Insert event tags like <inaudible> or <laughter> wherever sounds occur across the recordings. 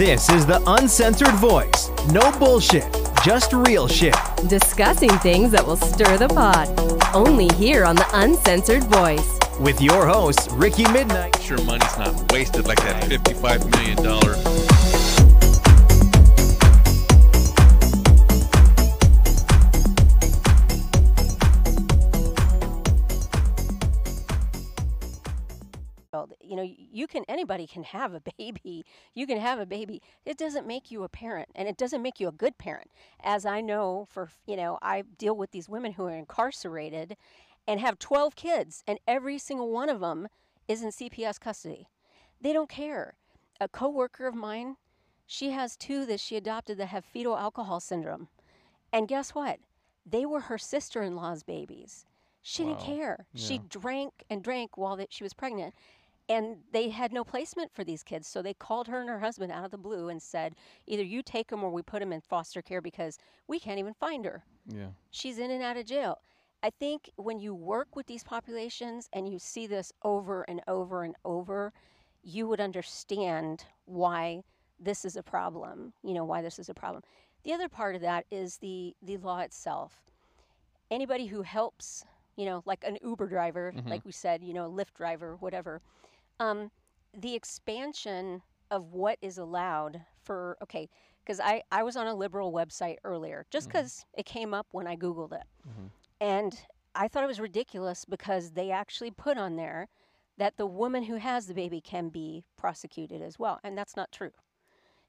This is the uncensored voice. No bullshit, just real shit. Discussing things that will stir the pot. Only here on the uncensored voice. With your host, Ricky Midnight. Sure, money's not wasted like that $55 million. You can anybody can have a <laughs> baby. You can have a baby. It doesn't make you a parent and it doesn't make you a good parent. As i know for you know i deal with these women who are incarcerated and have 12 kids and every single one of them is in cps custody. They don't care. A coworker of mine she has two that she adopted that have fetal alcohol syndrome. And guess what? They were her sister-in-law's babies. She wow. didn't care. Yeah. She drank and drank while that she was pregnant and they had no placement for these kids. So they called her and her husband out of the blue and said, either you take them or we put them in foster care because we can't even find her. Yeah. She's in and out of jail. I think when you work with these populations and you see this over and over and over, you would understand why this is a problem, you know, why this is a problem. The other part of that is the the law itself. Anybody who helps, you know, like an Uber driver, mm-hmm. like we said, you know, a Lyft driver, whatever, um, the expansion of what is allowed for okay because I, I was on a liberal website earlier just because mm-hmm. it came up when i googled it mm-hmm. and i thought it was ridiculous because they actually put on there that the woman who has the baby can be prosecuted as well and that's not true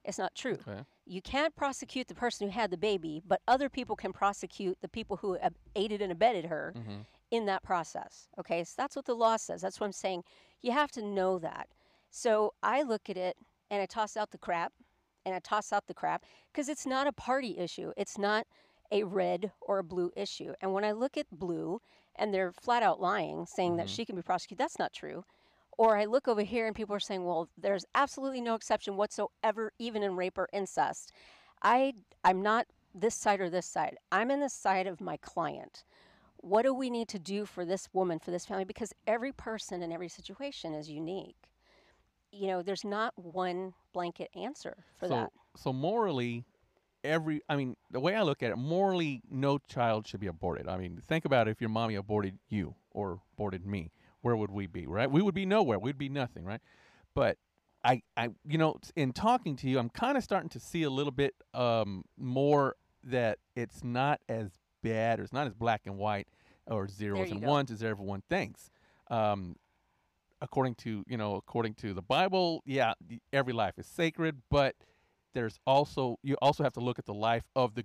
it's not true okay. you can't prosecute the person who had the baby but other people can prosecute the people who aided and abetted her mm-hmm. In that process okay so that's what the law says that's what i'm saying you have to know that. So I look at it and I toss out the crap and I toss out the crap because it's not a party issue. It's not a red or a blue issue. And when I look at blue and they're flat out lying, saying mm-hmm. that she can be prosecuted, that's not true. Or I look over here and people are saying, well, there's absolutely no exception whatsoever, even in rape or incest. I, I'm not this side or this side. I'm in the side of my client what do we need to do for this woman, for this family? Because every person and every situation is unique. You know, there's not one blanket answer for so, that. So morally, every I mean, the way I look at it, morally, no child should be aborted. I mean, think about it, if your mommy aborted you or aborted me, where would we be, right? We would be nowhere. We'd be nothing, right? But I, I, you know, in talking to you, I'm kind of starting to see a little bit um, more that it's not as bad or it's not as black and white or zeros and go. ones as everyone thinks. Um, according to you know according to the Bible, yeah, every life is sacred, but there's also you also have to look at the life of the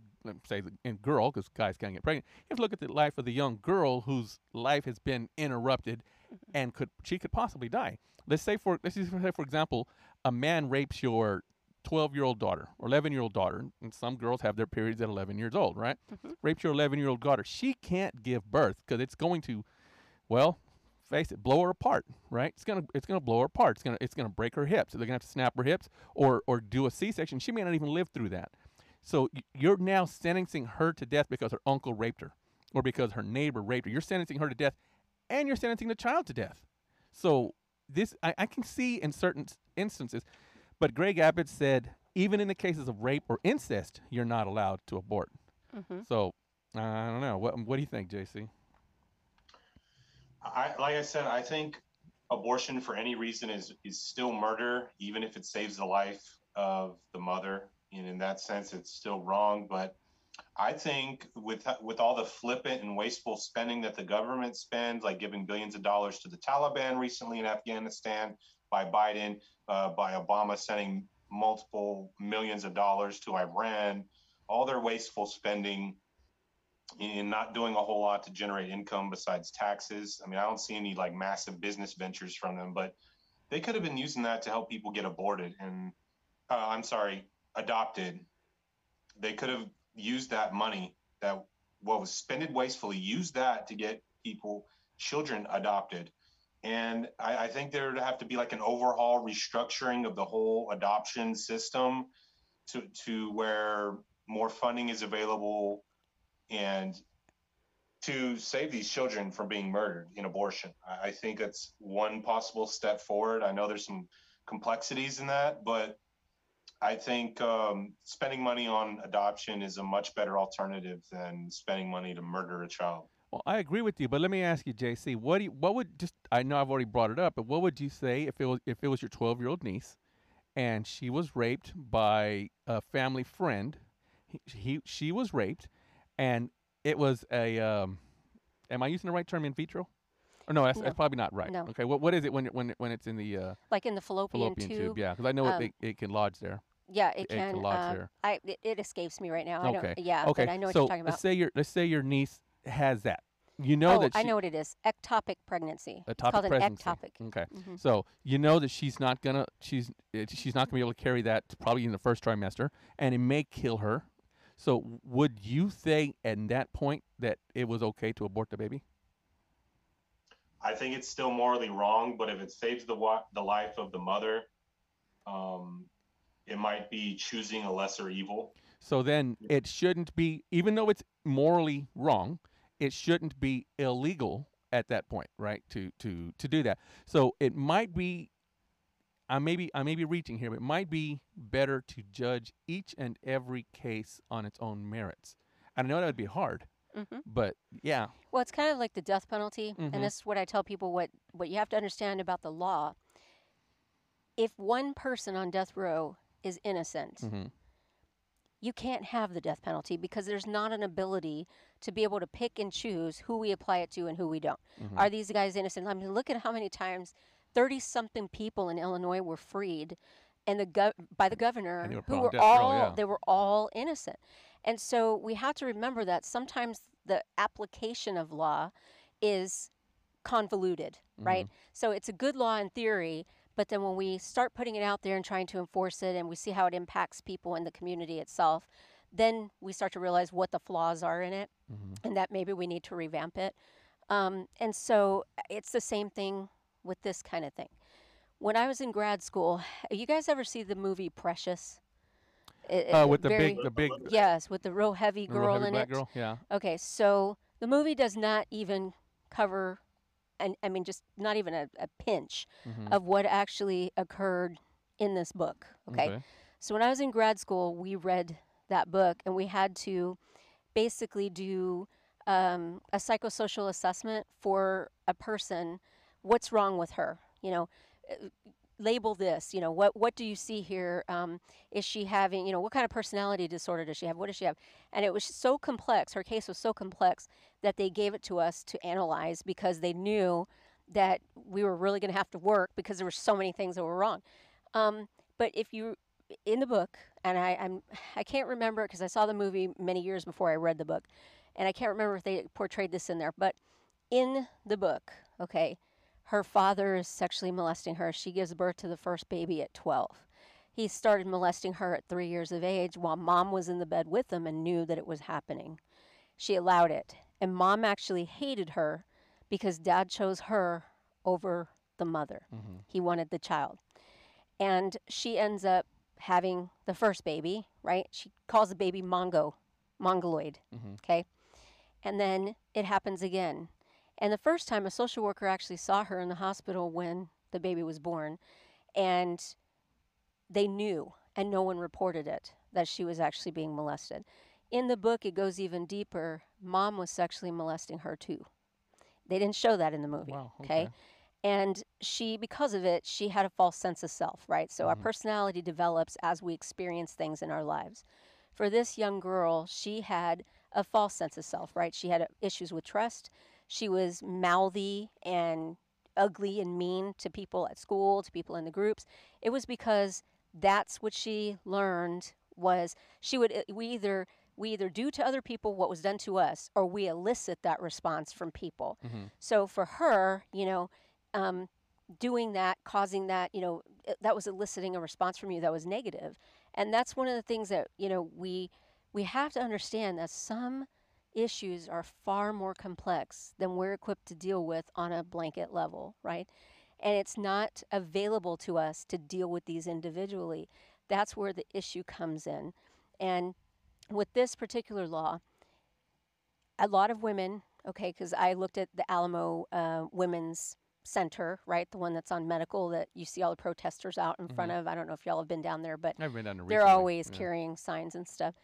say the in girl because guys can't get pregnant. You have to look at the life of the young girl whose life has been interrupted, mm-hmm. and could she could possibly die. Let's say for let's say for example, a man rapes your 12 year old daughter or 11 year old daughter, and some girls have their periods at 11 years old, right? Mm-hmm. Rapes your 11 year old daughter. She can't give birth because it's going to, well, face it, blow her apart, right? It's gonna it's gonna blow her apart. It's gonna it's gonna break her hips. They're gonna have to snap her hips or or do a C-section. She may not even live through that. So you're now sentencing her to death because her uncle raped her, or because her neighbor raped her. You're sentencing her to death, and you're sentencing the child to death. So this I, I can see in certain instances but Greg Abbott said even in the cases of rape or incest, you're not allowed to abort. Mm-hmm. So I don't know. What what do you think, JC? I like I said, I think abortion for any reason is is still murder, even if it saves the life of the mother. And in that sense, it's still wrong. But I think with with all the flippant and wasteful spending that the government spends, like giving billions of dollars to the Taliban recently in Afghanistan, by Biden, uh, by Obama sending multiple millions of dollars to Iran, all their wasteful spending and not doing a whole lot to generate income besides taxes. I mean, I don't see any like massive business ventures from them, but they could have been using that to help people get aborted and uh, I'm sorry, adopted. They could have used that money that what was spended wastefully, used that to get people, children adopted. And I, I think there would have to be like an overhaul restructuring of the whole adoption system to, to where more funding is available and to save these children from being murdered in abortion. I, I think that's one possible step forward. I know there's some complexities in that, but I think um, spending money on adoption is a much better alternative than spending money to murder a child. Well, I agree with you, but let me ask you, JC, what do you, what would just I know I've already brought it up, but what would you say if it was if it was your 12-year-old niece and she was raped by a family friend? He, he she was raped and it was a um am I using the right term in vitro? Or no, that's, No. that's probably not right. No. Okay, what what is it when when when it's in the uh, Like in the fallopian, fallopian tube? tube. Yeah, because I know um, it, it it can lodge there. Yeah, it It can can. lodge uh, there. I it, it escapes me right now. I Okay. don't. Yeah, okay, but I know what so you're talking let's about. say your let's say your niece has that. You know oh, that she, I know what it is. Ectopic pregnancy. a it's called topic an ectopic. Okay. Mhm. So you know that she's not gonna she's she's not gonna be able to carry that probably in the first trimester, and it may kill her. So would you say at that point that it was okay to abort the baby? I think it's still morally wrong, but if it saves the wa- the life of the mother, um, it might be choosing a lesser evil. So then it shouldn't be, even though it's morally wrong, it shouldn't be illegal at that point, right? To to to do that. So it might be. I may be I may be reaching here, but it might be better to judge each and every case on its own merits. And I know that would be hard, Mhm. but yeah, Well, it's kind of like the death penalty, Mhm. and this is what I tell people. What what you have to understand about the law. If one person on death row is innocent, mhm, you can't have the death penalty because there's not an ability to be able to pick and choose who we apply it to and who we don't. mhm. Are these guys innocent? I mean, look at how many times 30 something people in Illinois were freed and the gov- by the governor were who were death all yeah. they were all innocent. And so we have to remember that sometimes the application of law is convoluted, right? So it's a good law in theory, but then when we start putting it out there and trying to enforce it and we see how it impacts people in the community itself, then we start to realize what the flaws are in it Mhm. and that maybe we need to revamp it. Um, and so uh, it's the same thing with this kind of thing. When I was in grad school, you guys ever see the movie Precious? It- Uh, with the very- big the big yes, with the real heavy the real girl heavy in black it. girl, yeah. Okay, so the movie does not even cover, and I mean, just not even a, a pinch Mhm. of what actually occurred in this book. Okay? So when I was in grad school, we read that book and we had to basically do um, a psychosocial assessment for a person. What's wrong with her? You know, uh, label this. You know, what what do you see here? Um, is she having? You know, what kind of personality disorder does she have? What does she have? And it was so complex. Her case was so complex that they gave it to us to analyze because they knew that we were really going to have to work because there were so many things that were wrong. Um, but if you in the book, and I, I'm I can't remember because I saw the movie many years before I read the book, and I can't remember if they portrayed this in there. But in the book, okay, her father is sexually molesting her. She gives birth to the first baby at 12. He started molesting her at three years of age while mom was in the bed with him and knew that it was happening. She allowed it. And mom actually hated her because dad chose her over the mother. Mhm. He wanted the child. And she ends up having the first baby, right? She calls the baby Mongo, Mongoloid, Mhm. okay? And then it happens again. And the first time, a social worker actually saw her in the hospital when the baby was born, and they knew, and no one reported it, that she was actually being molested. In the book, it goes even deeper. Mom was sexually molesting her too. They didn't show that in the movie, Wow, okay? okay. And she, because of it, she had a false sense of self, right? So our Mhm. personality develops as we experience things in our lives. For this young girl, she had a false sense of self, right? She had uh, issues with trust. She was mouthy and ugly and mean to people at school, to people in the groups. It was because that's what she learned was she would uh, we either we either do to other people what was done to us or we elicit that response from people. Mhm. So for her, you know, um, doing that, causing that, you know, uh, that was eliciting a response from you that was negative. And that's one of the things that, you know, we we have to understand that some issues are far more complex than we're equipped to deal with on a blanket level, right? And it's not available to us to deal with these individually. That's where the issue comes in. And with this particular law, a lot of women, okay, because I looked at the Alamo uh, Women's center, right? The one that's on medical that you see all the protesters out in front of. I don't know if y'all have been down there, but I've been down there they're recently, always yeah. carrying signs and stuff.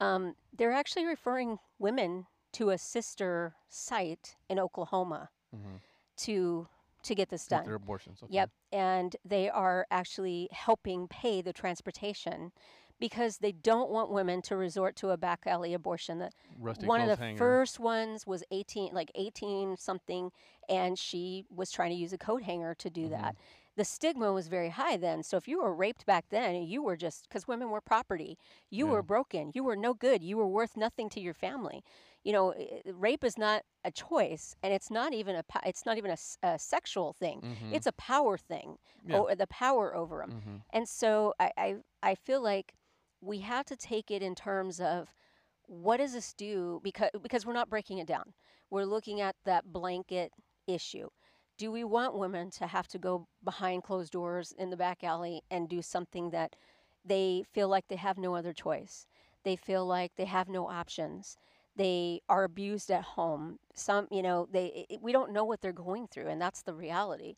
Um, they're actually referring women to a sister site in Oklahoma Mhm. to to get this done. their abortions. Okay. Yep, and they are actually helping pay the transportation because they don't want women to resort to a back alley abortion. The, Rusty one of the hanger. first ones was 18 like 18 something and she was trying to use a coat hanger to do that the stigma was very high then so if you were raped back then you were just because women were property you Yeah. were broken you were no good you were worth nothing to your family you know i- i- rape is not a choice and it's not even a it's not even a, a sexual thing Mhm. it's a power thing Yeah. or the power over them Mhm. and so I, I I feel like we have to take it in terms of what does this do because because we're not breaking it down. We're looking at that blanket issue. Do we want women to have to go behind closed doors in the back alley and do something that they feel like they have no other choice? They feel like they have no options. They are abused at home. Some, you know, they i- we don't know what they're going through and that's the reality.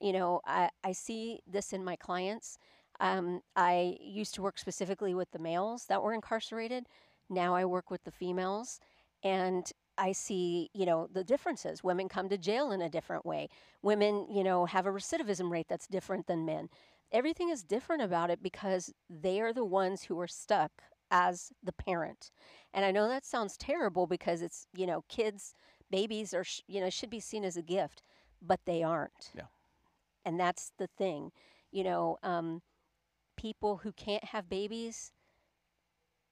You know, I, I see this in my clients. Um, I used to work specifically with the males that were incarcerated. Now I work with the females, and I see, you know, the differences. Women come to jail in a different way. Women, you know, have a recidivism rate that's different than men. Everything is different about it because they are the ones who are stuck as the parent. And I know that sounds terrible because it's, you know, kids, babies are, sh- you know, should be seen as a gift, but they aren't. Yeah. And that's the thing. You know, um, people who can't have babies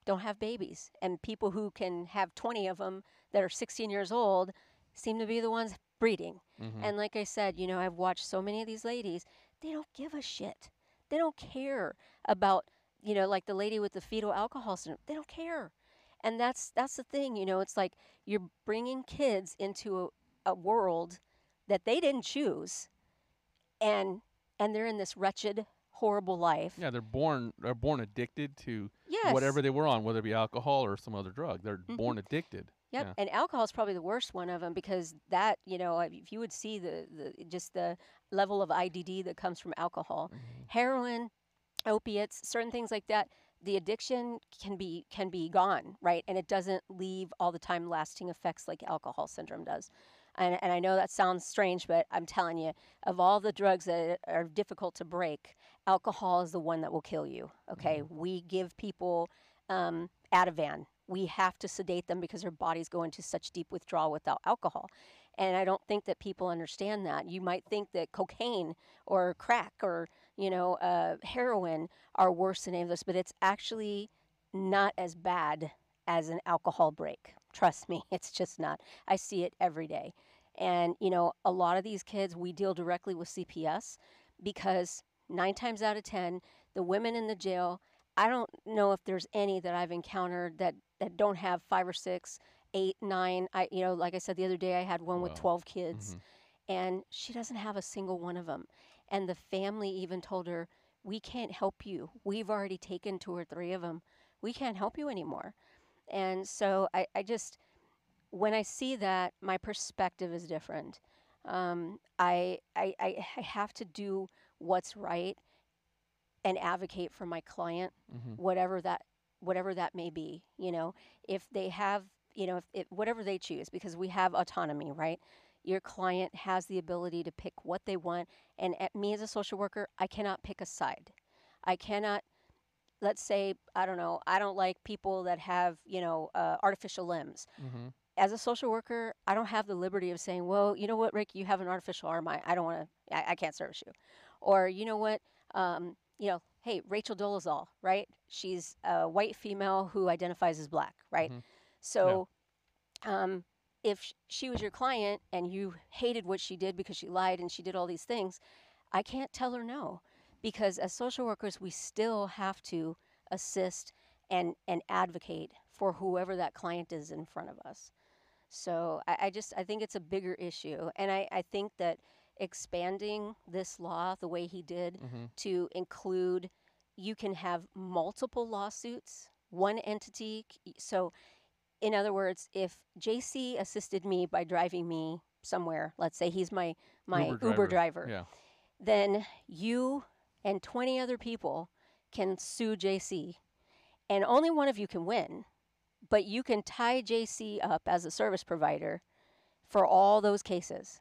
don't have babies. And people who can have 20 of them that are 16 years old seem to be the ones breeding. Mhm. And like I said, you know, I've watched so many of these ladies, they don't give a shit. They don't care about, you know, like the lady with the fetal alcohol syndrome. They don't care. And that's that's the thing, you know, it's like you're bringing kids into a, a world that they didn't choose and and they're in this wretched horrible life. Yeah, they're born. They're born addicted to Yes. whatever they were on, whether it be alcohol or some other drug. They're mm-hmm. born addicted. Yep, Yeah. and alcohol is probably the worst one of them because that, you know, if you would see the, the just the level of IDD that comes from alcohol, mm-hmm. heroin, opiates, certain things like that, the addiction can be can be gone, right? And it doesn't leave all the time lasting effects like alcohol syndrome does. And, and I know that sounds strange, but I'm telling you, of all the drugs that are difficult to break, alcohol is the one that will kill you. Okay, we give people um, Ativan. We have to sedate them because their bodies go into such deep withdrawal without alcohol. And I don't think that people understand that. You might think that cocaine or crack or you know uh, heroin are worse than any of this, but it's actually not as bad as an alcohol break. Trust me, <laughs> it's just not. I see it every day. And, you know, a lot of these kids, we deal directly with CPS because nine times out of 10, the women in the jail, I don't know if there's any that I've encountered that, that don't have five or six, eight, nine. I, you know, like I said the other day, I had one with 12 kids mm-hmm. and she doesn't have a single one of them. And the family even told her, We can't help you. We've already taken two or three of them. We can't help you anymore. And so I, I just, when I see that, my perspective is different. Um, I, I, I have to do what's right and advocate for my client, Mhm. whatever that whatever that may be. You know, if they have, you know, if, if whatever they choose, because we have autonomy, right? Your client has the ability to pick what they want, and at me as a social worker, I cannot pick a side. I cannot let's say i don't know i don't like people that have you know uh, artificial limbs Mhm. As a social worker i don't have the liberty of saying well you know what rick you have an artificial arm i, I don't want to I, I can't service you. Or you know what um, you know hey rachel dolezal right? She's a white female who identifies as black right? So um, if sh- she was your client and you hated what she did because she lied and she did all these things i can't tell her no. Because as social workers we still have to assist and and advocate for whoever that client is in front of us so i, I just i think it's a bigger issue and I, I think that expanding this law the way he did Mhm. to include you can have multiple lawsuits one entity so in other words if jc assisted me by driving me somewhere. Let's say he's my my Uber Uber, driver, driver. Yeah. Then you and 20 other people can sue JC, and only one of you can win. But you can tie JC up as a service provider for all those cases,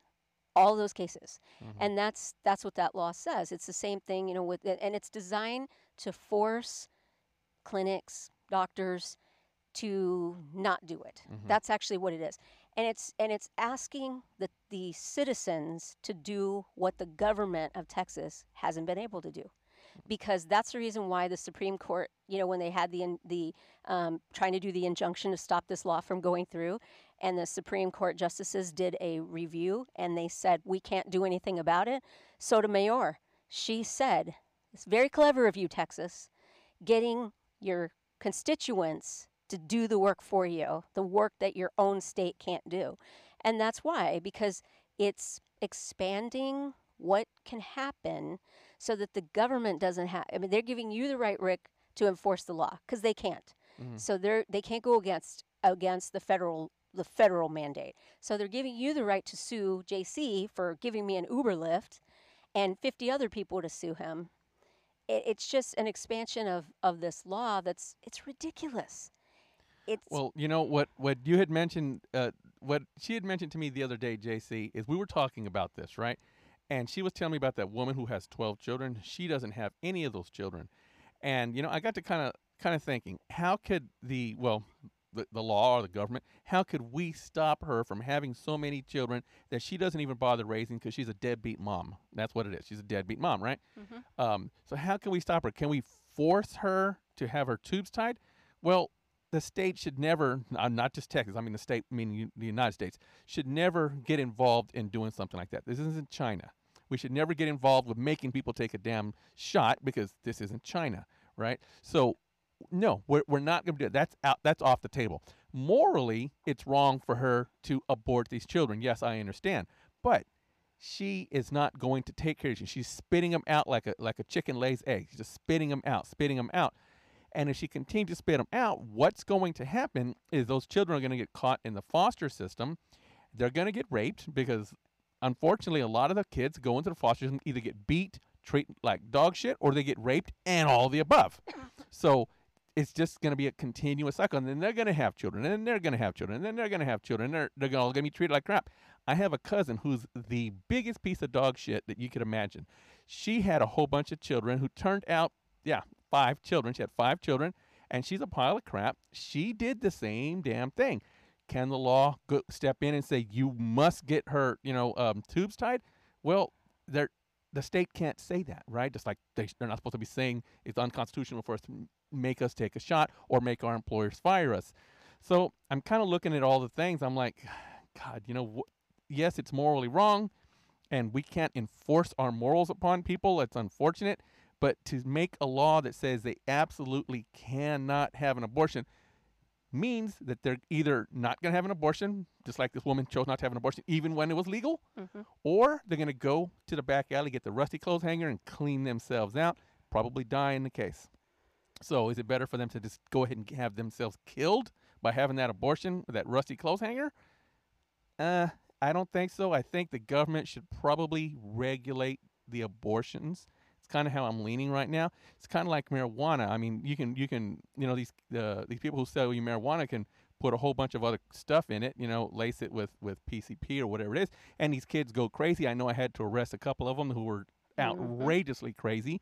all those cases, Mhm. and that's that's what that law says. It's the same thing, you know, with and it's designed to force clinics, doctors to not do it. Mhm. That's actually what it is. And it's and it's asking the the citizens to do what the government of Texas hasn't been able to do. Because that's the reason why the Supreme Court, you know, when they had the the um, trying to do the injunction to stop this law from going through, and the Supreme Court justices did a review and they said we can't do anything about it. Sotomayor, she said, "It's very clever of you, Texas, getting your constituents to do the work for you, the work that your own state can't do. And that's why, because it's expanding what can happen so that the government doesn't have, I mean, they're giving you the right, Rick, to enforce the law because they can't. Mhm. So they're, they can't go against, against the federal the federal mandate. So they're giving you the right to sue JC for giving me an Uber lift and 50 other people to sue him. It, it's just an expansion of, of this law that's it's ridiculous. It's Well, you know what what you had mentioned uh, what she had mentioned to me the other day, JC, is we were talking about this, right? And she was telling me about that woman who has 12 children. She doesn't have any of those children. And you know, I got to kind of kind of thinking, how could the well, the, the law or the government, how could we stop her from having so many children that she doesn't even bother raising because she's a deadbeat mom? That's what it is. She's a deadbeat mom, right? Mhm. Um, so how can we stop her? Can we force her to have her tubes tied? Well, the state should never, uh, not just Texas, I mean the state, meaning the United States, should never get involved in doing something like that. This isn't China. We should never get involved with making people take a damn shot because this isn't China, right? So, no, we're, we're not going to do it. That's out. That's off the table. Morally, it's wrong for her to abort these children. Yes, I understand, but she is not going to take care of you. She's spitting them out like a like a chicken lays eggs. She's just spitting them out, spitting them out. And if she continues to spit them out, what's going to happen is those children are going to get caught in the foster system. They're going to get raped because, unfortunately, a lot of the kids go into the foster system either get beat, treat like dog shit, or they get raped, and all the above. So it's just going to be a continuous cycle. And then they're going to have children, and then they're going to have children, and then they're going to have children, they're, they're all going to be treated like crap. I have a cousin who's the biggest piece of dog shit that you could imagine. She had a whole bunch of children who turned out, yeah, five children. She had five children, and she's a pile of crap. She did the same damn thing. Can the law go, step in and say you must get her, you know, um, tubes tied? Well, they're, the state can't say that, right? Just like they, they're not supposed to be saying it's unconstitutional for us to make us take a shot or make our employers fire us. So I'm kind of looking at all the things. I'm like, <sighs> God, you know, yes, it's morally wrong, and we can't enforce our morals upon people. It's unfortunate, but to make a law that says they absolutely cannot have an abortion means that they're either not going to have an abortion, just like this woman chose not to have an abortion even when it was legal, Mhm. or they're going to go to the back alley, get the rusty clothes hanger, and clean themselves out, probably die in the case. So, is it better for them to just go ahead and have themselves killed by having that abortion, that rusty clothes hanger? Uh, I don't think so. I think the government should probably regulate the abortions. It's kind of how I'm leaning right now. It's kind of like marijuana. I mean, you can you can you know these uh, these people who sell you marijuana can put a whole bunch of other stuff in it. You know, lace it with with PCP or whatever it is, and these kids go crazy. I know I had to arrest a couple of them who were outrageously crazy.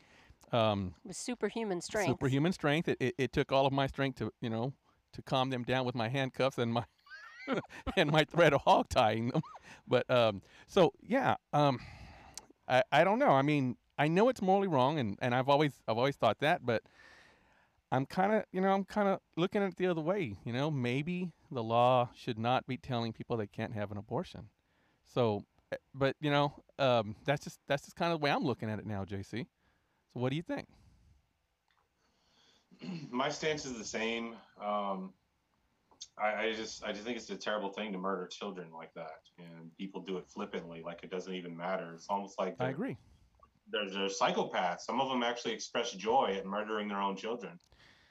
Um, with superhuman strength. superhuman strength. It, it, it took all of my strength to you know to calm them down with my handcuffs and my <laughs> and my threat of hog tying them. But um, so yeah, um, I I don't know. I mean, I know it's morally wrong, and, and I've always I've always thought that, but I'm kind of you know I'm kind of looking at it the other way. You know, maybe the law should not be telling people they can't have an abortion. So, eh, but you know, um, that's just that's just kind of the way I'm looking at it now, JC. So, what do you think? <clears throat> my stance is the same. Um, I, I just I just think it's a terrible thing to murder children like that, and people do it flippantly, like it doesn't even matter. It's almost like I agree. They're, they're psychopaths. Some of them actually express joy at murdering their own children.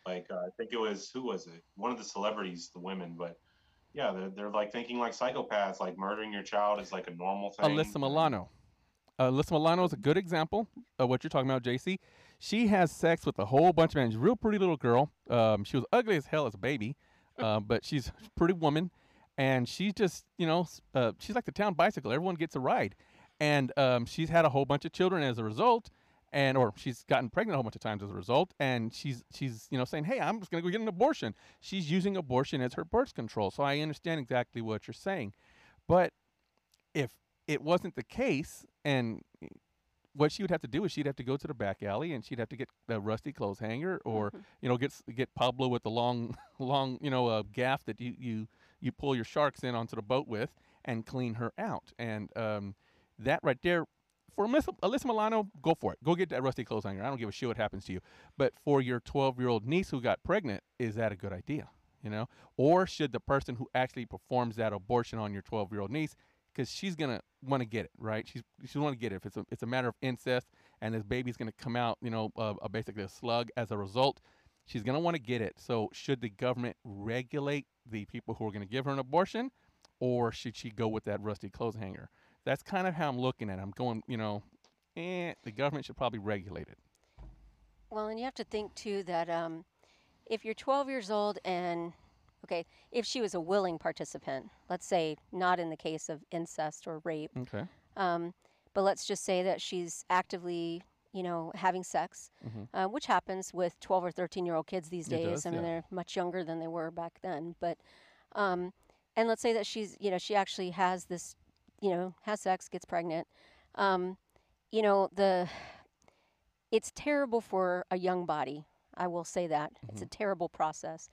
Like uh, I think it was who was it? One of the celebrities, the women, but yeah, they're, they're like thinking like psychopaths, like murdering your child is like a normal thing. Alyssa Milano. Alyssa Milano is a good example of what you're talking about, JC. She has sex with a whole bunch of men. She's a real pretty little girl. Um, she was ugly as hell as a baby, uh, <laughs> but she's a pretty woman. And she just, you know, uh, she's like the town bicycle. Everyone gets a ride. And um, she's had a whole bunch of children as a result. And or she's gotten pregnant a whole bunch of times as a result, and she's she's you know saying, "Hey, I'm just gonna go get an abortion." She's using abortion as her birth control, so I understand exactly what you're saying. But if it wasn't the case, and what she would have to do is she'd have to go to the back alley and she'd have to get a rusty clothes hanger or you know get get Pablo with the long <laughs> long you know uh, gaff that you you you pull your sharks in onto the boat with and clean her out and um, that right there for Alyssa Milano go for it go get that rusty clothes hanger I don't give a shit what happens to you but for your 12 year old niece who got pregnant is that a good idea you know or should the person who actually performs that abortion on your 12 year old niece because she's gonna want to get it right. She's she's want to get it. If it's a it's a matter of incest and this baby's gonna come out, you know, uh, uh, basically a slug as a result, she's gonna want to get it. So should the government regulate the people who are gonna give her an abortion, or should she go with that rusty clothes hanger? That's kind of how I'm looking at. it. I'm going, you know, eh, the government should probably regulate it. Well, and you have to think too that um, if you're 12 years old and okay, if she was a willing participant, let's say not in the case of incest or rape, Okay. um, but let's just say that she's actively, you know, having sex, Mhm. uh, which happens with 12 or 13 year old kids these days. does, I mean, yeah. they're much younger than they were back then. But, um, and let's say that she's, you know, she actually has this, you know, has sex, gets pregnant. Um, you know, the, it's terrible for a young body. I will say that. It's a terrible process.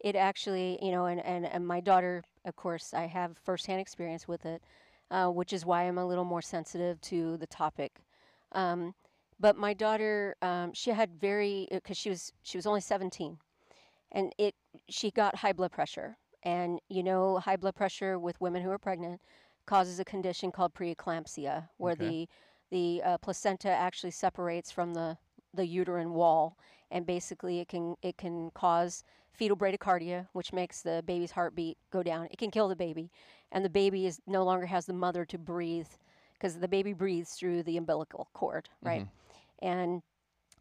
It actually, you know, and, and, and my daughter, of course, I have firsthand experience with it, uh, which is why I'm a little more sensitive to the topic. Um, but my daughter, um, she had very, because she was she was only 17, and it she got high blood pressure, and you know, high blood pressure with women who are pregnant causes a condition called preeclampsia, where Okay. the the uh, placenta actually separates from the the uterine wall, and basically it can it can cause fetal bradycardia, which makes the baby's heartbeat go down. It can kill the baby, and the baby is no longer has the mother to breathe because the baby breathes through the umbilical cord, right? And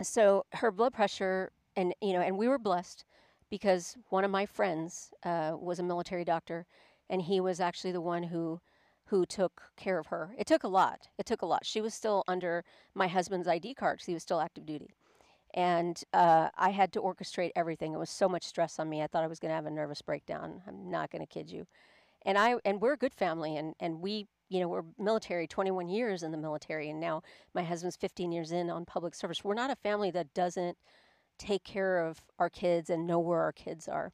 so her blood pressure, and you know, and we were blessed because one of my friends uh, was a military doctor, and he was actually the one who who took care of her. It took a lot. It took a lot. She was still under my husband's ID card because he was still active duty. And uh, I had to orchestrate everything. It was so much stress on me. I thought I was going to have a nervous breakdown. I'm not going to kid you. And I and we're a good family, and and we you know we're military, 21 years in the military, and now my husband's 15 years in on public service. We're not a family that doesn't take care of our kids and know where our kids are.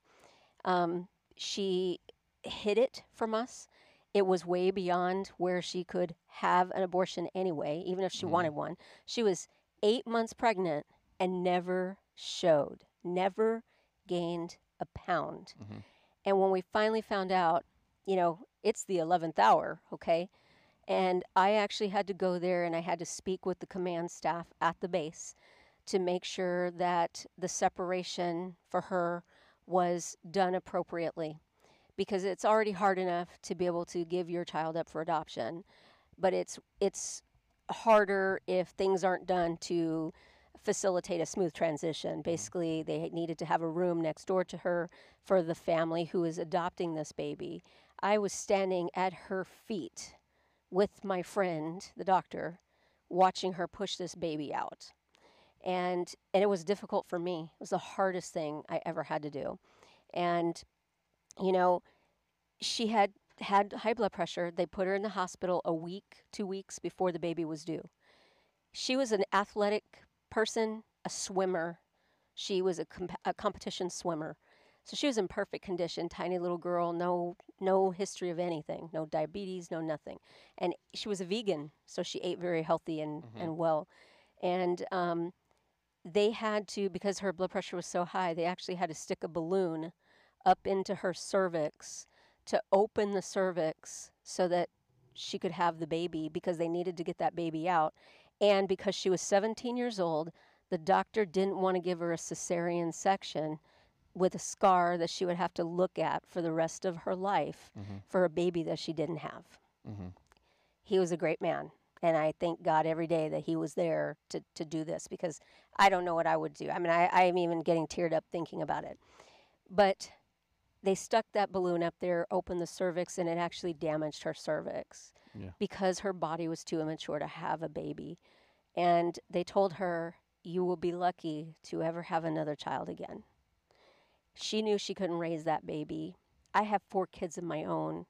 Um, she hid it from us. It was way beyond where she could have an abortion anyway, even if she mm-hmm. wanted one. She was eight months pregnant and never showed, never gained a pound. Mm-hmm. And when we finally found out, you know, it's the 11th hour, okay? And I actually had to go there and I had to speak with the command staff at the base to make sure that the separation for her was done appropriately because it's already hard enough to be able to give your child up for adoption but it's it's harder if things aren't done to facilitate a smooth transition. Mm-hmm. Basically they needed to have a room next door to her for the family who is adopting this baby. I was standing at her feet with my friend the doctor watching her push this baby out. And and it was difficult for me. It was the hardest thing i ever had to do. And you know she had had high blood pressure they put her in the hospital a week two weeks before the baby was due. She was an athletic person a swimmer. She was a, comp- a competition swimmer. So she was in perfect condition tiny little girl no no history of anything no diabetes no nothing. And she was a vegan so she ate very healthy and, and well. And um, they had to because her blood pressure was so high they actually had to stick a balloon up into her cervix to open the cervix so that she could have the baby because they needed to get that baby out and because she was 17 years old the doctor didn't want to give her a cesarean section with a scar that she would have to look at for the rest of her life Mhm. for a baby that she didn't have. Mhm. He was a great man. And I thank God every day that he was there to, to do this because I don't know what I would do. I mean, I, I'm even getting teared up thinking about it. But they stuck that balloon up there, opened the cervix, and it actually damaged her cervix Yeah. because her body was too immature to have a baby. And they told her, You will be lucky to ever have another child again. She knew she couldn't raise that baby. I have four kids of my own,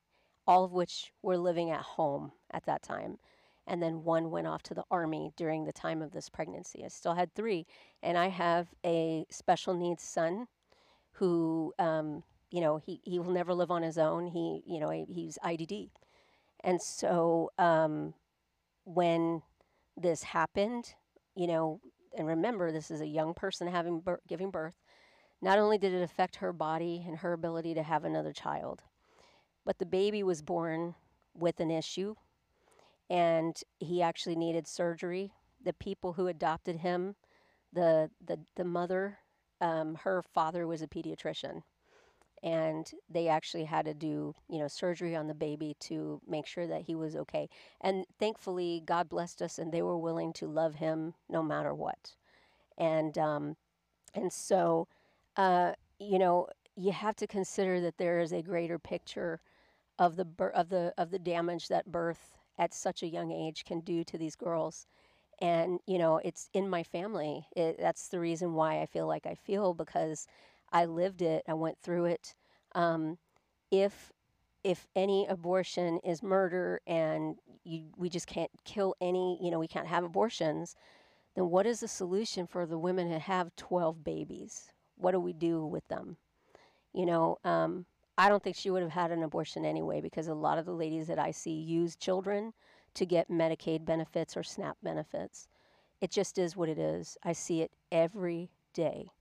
all of which were living at home at that time. And then one went off to the army during the time of this pregnancy. I still had three. And I have a special needs son who, um, you know, he, he will never live on his own. He, you know, he's IDD. And so um, when this happened, you know, and remember, this is a young person having bir- giving birth. Not only did it affect her body and her ability to have another child, but the baby was born with an issue, and he actually needed surgery. The people who adopted him, the the the mother, um, her father was a pediatrician, and they actually had to do you know surgery on the baby to make sure that he was okay. And thankfully, God blessed us, and they were willing to love him no matter what. And um, and so, uh, you know, you have to consider that there is a greater picture of the of the of the damage that birth at such a young age can do to these girls. And you know, it's in my family. It, that's the reason why I feel like I feel because I lived it. I went through it. Um, if if any abortion is murder and you, we just can't kill any, you know, we can't have abortions, then what is the solution for the women who have 12 babies? What do we do with them? You know, um, I don't think she would have had an abortion anyway because a lot of the ladies that I see use children to get Medicaid benefits or SNAP benefits. It just is what it is. I see it every day.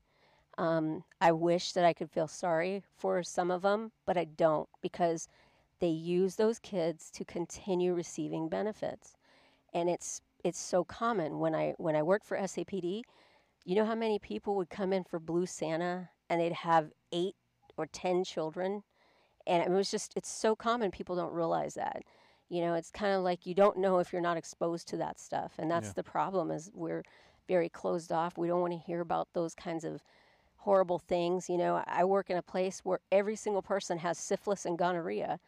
Um, I wish that I could feel sorry for some of them, but I don't because they use those kids to continue receiving benefits, and it's it's so common. When I when I worked for SAPD, you know how many people would come in for Blue Santa and they'd have eight or ten children, and it was just it's so common. People don't realize that. You know, it's kind of like you don't know if you're not exposed to that stuff, and that's Yeah. the problem. Is we're very closed off. We don't want to hear about those kinds of horrible things. You know, I work in a place where every single person has syphilis and gonorrhea.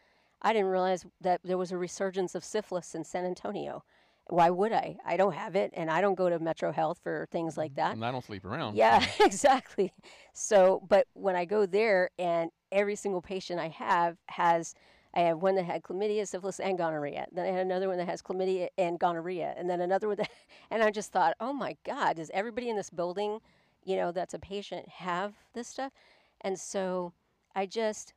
I didn't realize that there was a resurgence of syphilis in San Antonio. Why would I? I don't have it, and I don't go to Metro Health for things like mm, that. And I don't sleep around. Yeah, mm. <laughs> exactly. So, but when I go there and every single patient I have has, I have one that had chlamydia, syphilis, and gonorrhea. Then I had another one that has chlamydia and gonorrhea, and then another one that, <laughs> and I just thought, oh my God, does everybody in this building, you know, that's a patient have this stuff? And so I just,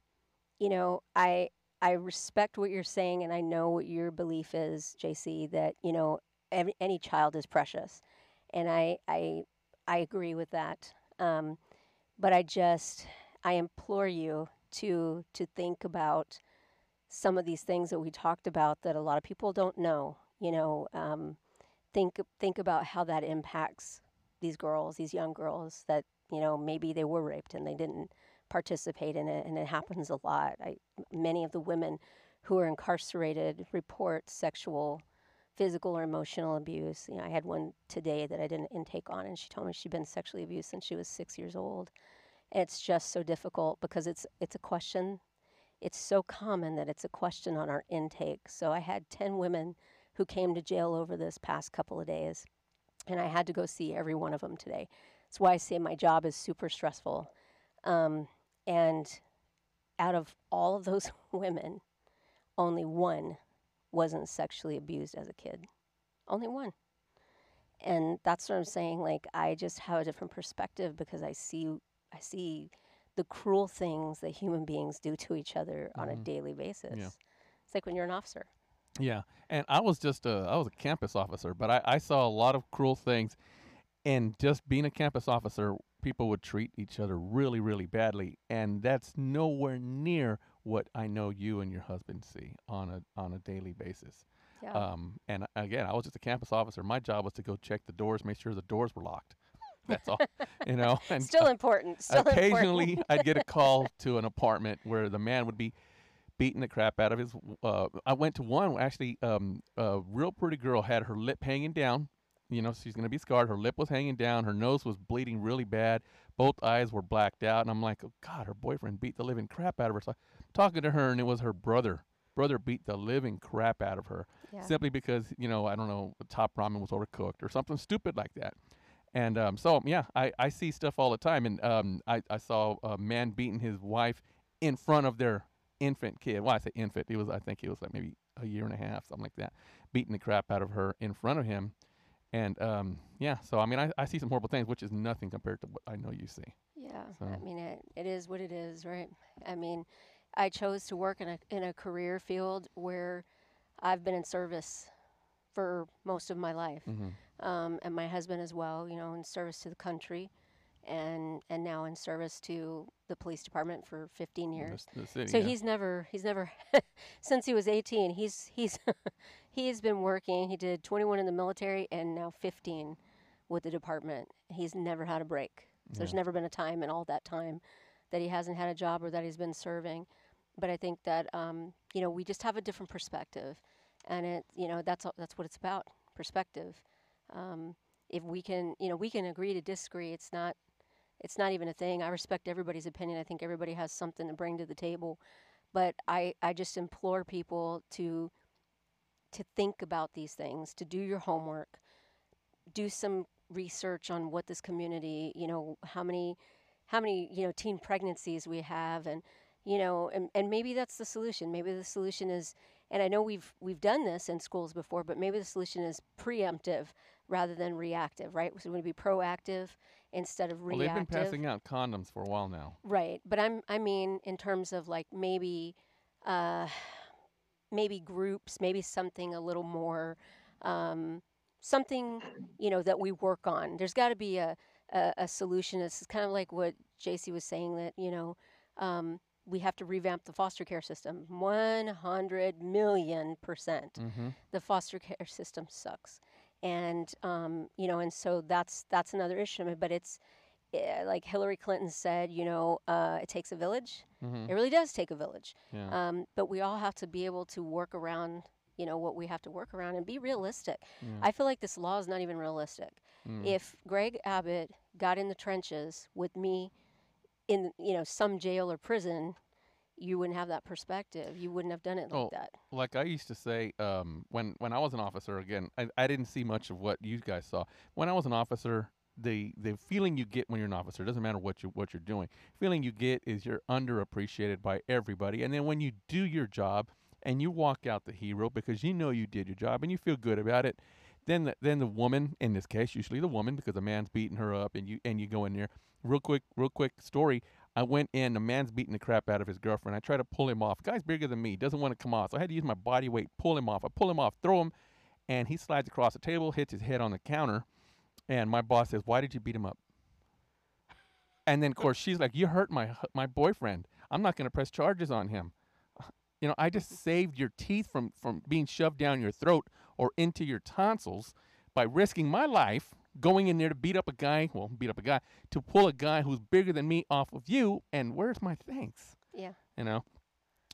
you know, I I respect what you're saying, and I know what your belief is, JC. That you know, every, any child is precious, and I I I agree with that. Um, but I just I implore you to to think about some of these things that we talked about that a lot of people don't know. You know, um, think think about how that impacts these girls, these young girls that you know maybe they were raped and they didn't participate in it, and it happens a lot. I, many of the women who are incarcerated report sexual physical or emotional abuse. You know, I had one today that I did an intake on, and she told me she'd been sexually abused since she was six years old. And it's just so difficult because it's it's a question. It's so common that it's a question on our intake. So I had ten women who came to jail over this past couple of days, and I had to go see every one of them today. That's why I say my job is super stressful. Um, and out of all of those <laughs> women, only one wasn't sexually abused as a kid. Only one. And that's what I'm saying. Like I just have a different perspective because I see I see the cruel things that human beings do to each other on a Mhm. daily basis. Yeah. It's like when you're an officer. Yeah, and I was just a I was a campus officer, but I, I saw a lot of cruel things, and just being a campus officer, people would treat each other really really badly, and that's nowhere near what I know you and your husband see on a on a daily basis. Yeah. Um, and again, I was just a campus officer. My job was to go check the doors, make sure the doors were locked. That's all, <laughs> you know. And Still important. Still occasionally, important. I'd get a <laughs> call to an apartment where the man would be beating the crap out of his. Uh, I went to one actually. Um, a real pretty girl had her lip hanging down. You know, she's gonna be scarred. Her lip was hanging down. Her nose was bleeding really bad. Both eyes were blacked out. And I'm like, oh God, her boyfriend beat the living crap out of her. So I'm talking to her, and it was her brother. Brother beat the living crap out of her Yeah. simply because you know I don't know the top ramen was overcooked or something stupid like that. And um, so yeah, I, I see stuff all the time. And um, I I saw a man beating his wife in front of their infant kid. Well, I say infant. He was I think he was like maybe a year and a half, something like that, beating the crap out of her in front of him. And um, yeah, so I mean I, I see some horrible things, which is nothing compared to what I know you see. Yeah, So- I mean it, it is what it is, right? I mean, I chose to work in a in a career field where I've been in service for most of my life, Mm-hmm. um, and my husband as well. You know, in service to the country, and and now in service to the police department for 15 years. The, the city. So yeah. he's never he's never <laughs> since he was 18 he's he's <laughs> he's been working. He did 21 in the military and now 15 with the department. He's never had a break. So there's never been a time in all that time that he hasn't had a job or that he's been serving. But I think that um, you know we just have a different perspective, and it you know that's that's what it's about perspective. Um, if we can you know we can agree to disagree. It's not it's not even a thing. I respect everybody's opinion. I think everybody has something to bring to the table. But I, I just implore people to to think about these things, to do your homework, do some research on what this community, you know, how many how many, you know, teen pregnancies we have and you know, and, and maybe that's the solution. Maybe the solution is and I know we've we've done this in schools before, but maybe the solution is preemptive rather than reactive, right? So we want to be proactive instead of well, reactive. they've been passing out condoms for a while now. Right, but I'm I mean in terms of like maybe uh maybe groups, maybe something a little more um something, you know, that we work on. There's got to be a, a a solution. It's kind of like what JC was saying that, you know, um we have to revamp the foster care system. 100 million percent Mm-hmm. the foster care system sucks and um, you know and so that's that's another issue but it's eh, like hillary clinton said you know uh, it takes a village Mm-hmm. it really does take a village Yeah. um, but we all have to be able to work around you know what we have to work around and be realistic i feel like this law is not even realistic Mm. if greg abbott got in the trenches with me in you know some jail or prison you wouldn't have that perspective you wouldn't have done it like Oh, that like I used to say, um, when when I was an officer, again, I, I didn't see much of what you guys saw. When I was an officer, the the feeling you get when you're an officer doesn't matter what you what you're doing. Feeling you get is you're underappreciated by everybody, and then when you do your job and you walk out the hero because you know you did your job and you feel good about it, then the, then the woman, in this case, usually the woman, because the man's beating her up, and you and you go in there. Real quick, real quick story. I went in. The man's beating the crap out of his girlfriend. I try to pull him off. Guy's bigger than me. Doesn't want to come off. So I had to use my body weight, pull him off. I pull him off, throw him, and he slides across the table, hits his head on the counter. And my boss says, "Why did you beat him up?" And then, of course, she's like, "You hurt my my boyfriend. I'm not going to press charges on him." You know, I just saved your teeth from from being shoved down your throat or into your tonsils by risking my life going in there to beat up a guy. Well, beat up a guy to pull a guy who's bigger than me off of you. And where's my thanks? yeah You know.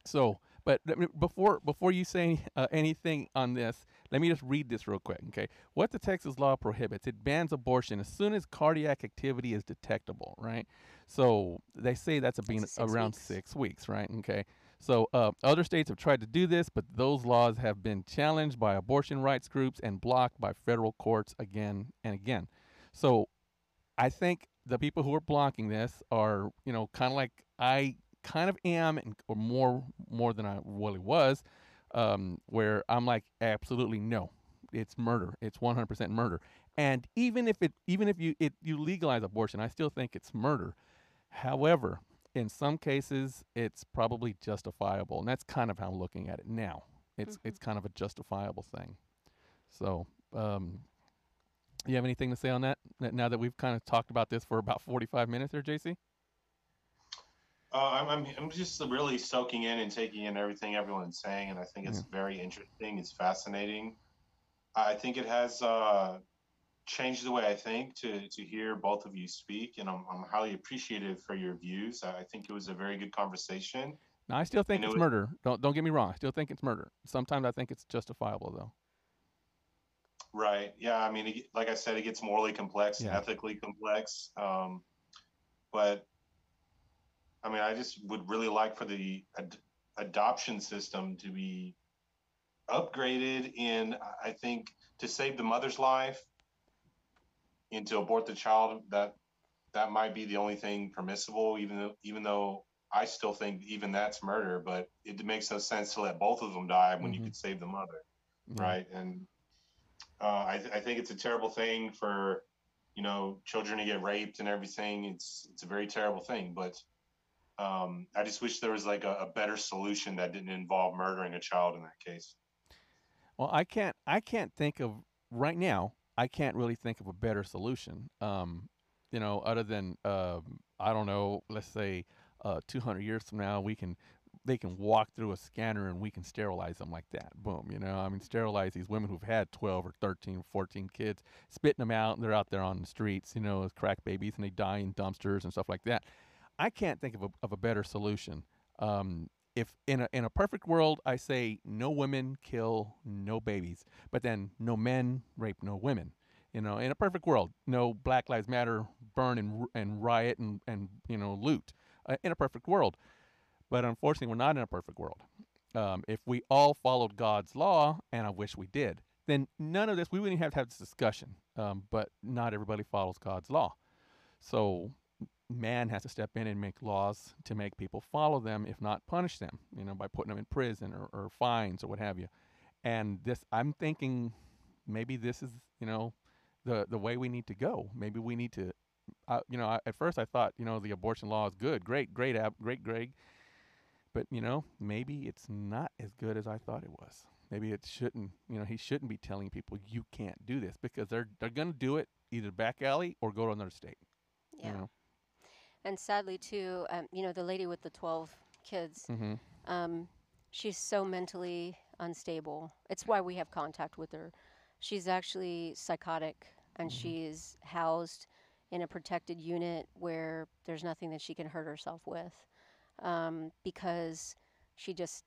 So, but let me- before before you say uh, anything on this, let me just read this real quick. Okay, what the Texas law prohibits: it bans abortion as soon as cardiac activity is detectable. Right. So they say that's a being six around weeks. six weeks. Right. Okay. So uh, other states have tried to do this, but those laws have been challenged by abortion rights groups and blocked by federal courts again and again. So I think the people who are blocking this are, you know, kind of like I kind of am, and, or more more than I really was, um, where I'm like, absolutely no, it's murder. It's 100% murder. And even if it, even if you it you legalize abortion, I still think it's murder. However, in some cases, it's probably justifiable, and that's kind of how I'm looking at it now. It's Mhm. it's kind of a justifiable thing. So, um, you have anything to say on that? Now that we've kind of talked about this for about 45 minutes, there, JC. Uh, I'm, I'm, I'm just really soaking in and taking in everything everyone's saying, and I think it's very interesting. It's fascinating. I think it has uh, changed the way I think to to hear both of you speak, and I'm I'm highly appreciative for your views. I think it was a very good conversation. Now, I still think And it it's was- murder. Don't don't get me wrong. I still think it's murder. Sometimes I think it's justifiable though. Right. Yeah. I mean, it, like I said, it gets morally complex, Yeah. ethically complex. Um, but I mean, I just would really like for the ad- adoption system to be upgraded in, I think, to save the mother's life and to abort the child. That that might be the only thing permissible, even though even though I still think even that's murder. But it makes no sense to let both of them die when you Mhm. could save the mother Yeah. right? And uh, I, th- I think it's a terrible thing for you know children to get raped and everything. It's it's a very terrible thing, but um, I just wish there was like a, a better solution that didn't involve murdering a child in that case. Well, I can't. I can't think of right now. I can't really think of a better solution. Um, you know, other than um, I don't know. Let's say uh, 200 years from now, we can they can walk through a scanner and we can sterilize them like that. Boom. You know, I mean, sterilize these women who've had 12 or 13, 14 kids, spitting them out. And they're out there on the streets, you know, as crack babies, and they die in dumpsters and stuff like that. I can't think of a, of a better solution. Um, if in a in a perfect world, I say no women kill no babies, but then no men rape no women. You know, in a perfect world, no Black Lives Matter burn and and riot and and you know loot. Uh, in a perfect world, but unfortunately, we're not in a perfect world. Um, if we all followed God's law, and I wish we did, then none of this we wouldn't have to have this discussion. Um, but not everybody follows God's law, so man has to step in and make laws to make people follow them, if not punish them, you know, by putting them in prison or, or fines or what have you. And this, I'm thinking, maybe this is, you know, the the way we need to go. Maybe we need to, uh, you know, I, at first I thought, you know, the abortion law is good, great, great, ab- great, Greg. But you know, maybe it's not as good as I thought it was. Maybe it shouldn't, you know, he shouldn't be telling people you can't do this because they're they're gonna do it either back alley or go to another state. Yeah. You know? And sadly, too, um, you know, the lady with the 12 kids, Mm-hmm. um, she's so mentally unstable. It's why we have contact with her. She's actually psychotic and Mhm. she's housed in a protected unit where there's nothing that she can hurt herself with um, because she just,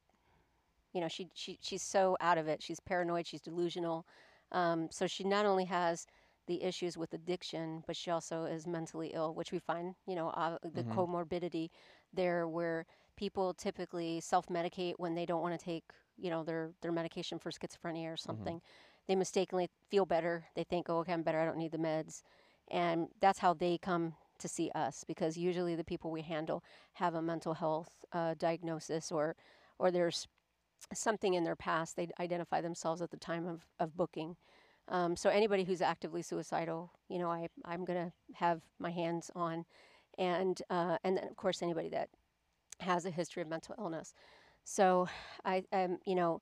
you know, she, she, she's so out of it. She's paranoid, she's delusional. Um, so she not only has the issues with addiction, but she also is mentally ill, which we find, you know, uh, the Mhm. comorbidity there where people typically self-medicate when they don't want to take, you know, their their medication for schizophrenia or something. They mistakenly feel better. They think, "Oh, okay, I'm better. I don't need the meds." And that's how they come to see us because usually the people we handle have a mental health uh, diagnosis or or there's something in their past they identify themselves at the time of, of booking um, so anybody who's actively suicidal you know I, i'm going to have my hands on and uh, and then of course anybody that has a history of mental illness so i um, you know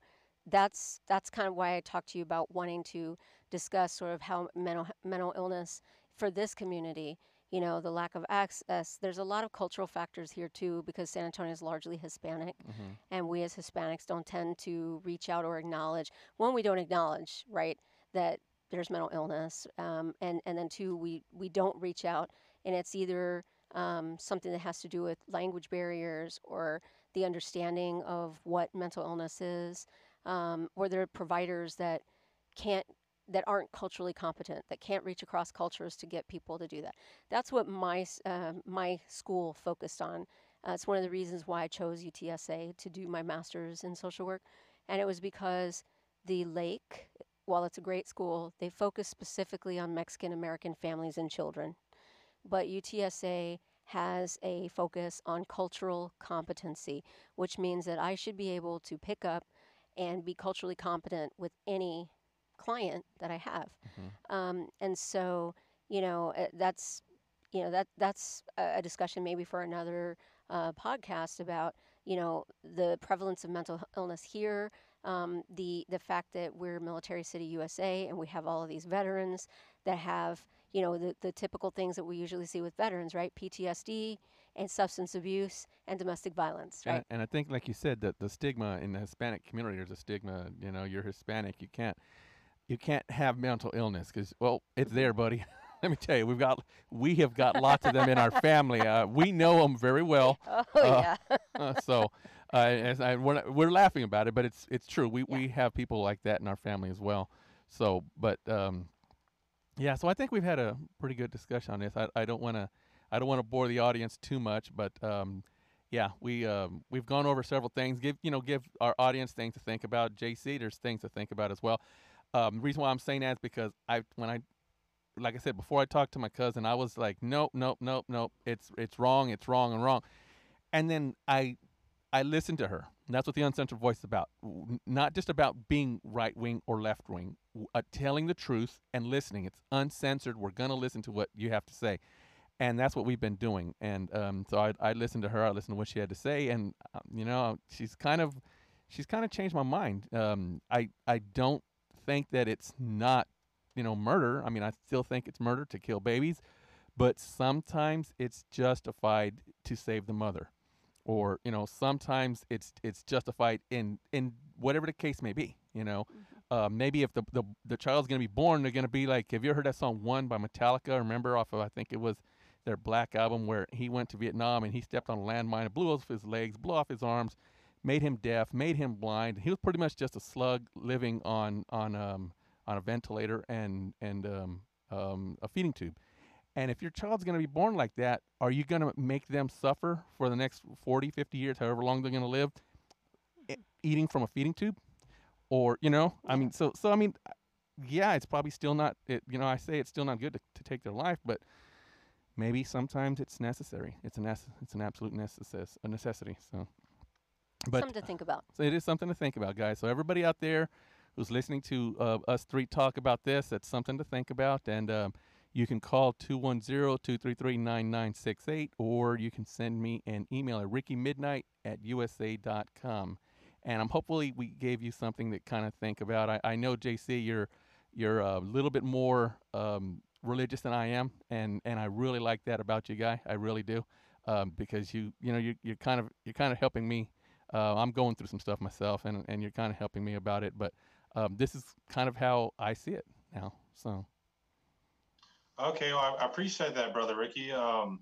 that's that's kind of why i talked to you about wanting to discuss sort of how mental mental illness for this community you know the lack of access there's a lot of cultural factors here too because san antonio is largely hispanic Mm-hmm. and we as Hispanics don't tend to reach out or acknowledge. One, we don't acknowledge, right, that there's mental illness, um, and and then two, we we don't reach out, and it's either um, something that has to do with language barriers or the understanding of what mental illness is, um, or there are providers that can't that aren't culturally competent that can't reach across cultures to get people to do that. That's what my uh, my school focused on. Uh, it's one of the reasons why I chose UTSA to do my master's in social work. And it was because the Lake, while it's a great school, they focus specifically on Mexican American families and children. But UTSA has a focus on cultural competency, which means that I should be able to pick up and be culturally competent with any client that I have. Mhm. Um, and so, you know, uh, that's you know that that's a a discussion maybe for another uh, podcast about you know the prevalence of mental illness here, um, the the fact that we're military city USA and we have all of these veterans that have you know the, the typical things that we usually see with veterans, right? PTSD and substance abuse and domestic violence, And, right? I- and I think, like you said, that the stigma in the Hispanic community, there's a stigma. You know, you're Hispanic, you can't. you can't have mental illness because well, it's there, buddy. <laughs> Let me tell you, we've got we have got lots of them in our family. Uh, we know them very well. <laughs> Oh Uh, yeah. Uh, so, uh, as I, we're not, we're laughing about it, but it's it's true. We we have people like that in our family as well. So, but um, yeah. So I think we've had a pretty good discussion on this. I, I don't want to I don't want to bore the audience too much, but um, yeah, we um, we've gone over several things. Give you know give our audience things to think about. JC, there's things to think about as well. Um, the reason why I'm saying that is because I when I like I said before I talked to my cousin, I was like, nope, nope, nope, nope. It's it's wrong, it's wrong, and wrong. And then I I listened to her. That's what the uncensored voice is about. Not just about being right wing or left wing, uh, telling the truth and listening. It's uncensored. We're gonna listen to what you have to say, and that's what we've been doing. And um, so I I listened to her. I listened to what she had to say, and um, you know she's kind of she's kind of changed my mind. Um, I I don't think that it's not you know murder. I mean I still think it's murder to kill babies, but sometimes it's justified to save the mother or you know sometimes it's it's justified in in whatever the case may be you know? Uh, maybe if the, the the child's going to be born they're going to be like have you ever heard that song one by metallica? Remember off of i think it was their black album where he went to vietnam and he stepped on a landmine and blew off his legs blew off his arms made him deaf made him blind. He was pretty much just a slug living on on um on a ventilator and and um, um, a feeding tube and if your child's going to be born like that, are you going to make them suffer for the next 40, 50 years, however long they're going to live, eating from a feeding tube? Or, you know, I mean, so, so I mean, yeah, it's probably still not, it, you know, I say it's still not good to, to take their life, but maybe sometimes it's necessary. It's an, nece- it's an absolute necess- a necessity. So, but Something to think about. so it is something to think about, guys. So everybody out there who's listening to uh, us three talk about this, that's something to think about. And um, you can call 210-233-9968 or you can send me an email at rickymidnight at usa.com. And I'm hopefully we gave you something to kind of think about. I, I know JC, you're you're a little bit more um, religious than I am, and, and I really like that about you, guy. I really do, um, because you you know you you're kind of you're kind of helping me. Uh, I'm going through some stuff myself, and and you're kind of helping me about it. But um, this is kind of how I see it now. So. Okay, well, I I appreciate that, brother Ricky. Um,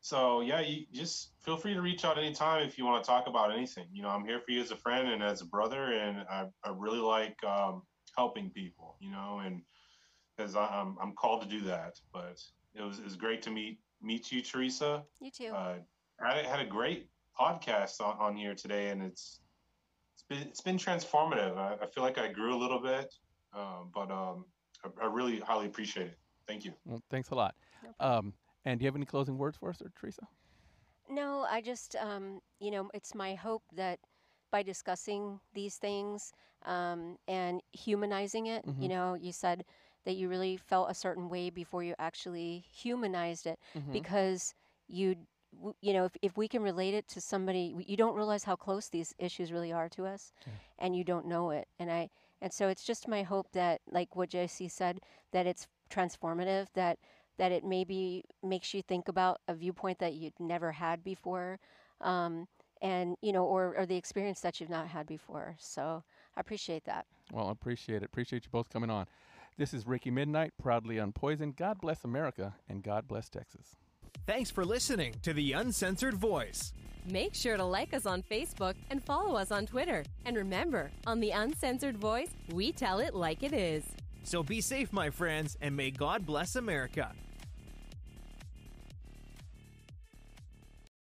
so yeah, you just feel free to reach out anytime if you want to talk about anything. You know, I'm here for you as a friend and as a brother, and I, I really like um, helping people. You know, and because I'm I'm called to do that. But it was it was great to meet meet you, Teresa. You too. Uh, I had a great podcast on, on here today, and it's it's been it's been transformative. I, I feel like I grew a little bit, um, but um, I, I really highly appreciate it. Thank you. Well, thanks a lot. No. Um, and do you have any closing words for us, or Teresa? No, I just, um, you know, it's my hope that by discussing these things um, and humanizing it, you Mhm. know, you said that you really felt a certain way before you actually humanized it Mhm. because you, w- you know, if, if we can relate it to somebody, you don't realize how close these issues really are to us Yeah. and you don't know it. And I, and so it's just my hope that, like what JC said, that it's transformative, that that it maybe makes you think about a viewpoint that you'd never had before um, and you know or, or the experience that you've not had before so i appreciate that Well, I appreciate it. Appreciate you both coming on. This is Ricky Midnight, proudly unpoisoned. God bless America and God bless Texas. Thanks for listening to The Uncensored Voice. Make sure to like us on Facebook and follow us on Twitter. And remember, on The Uncensored Voice, we tell it like it is. So be safe, my friends, and may God bless America.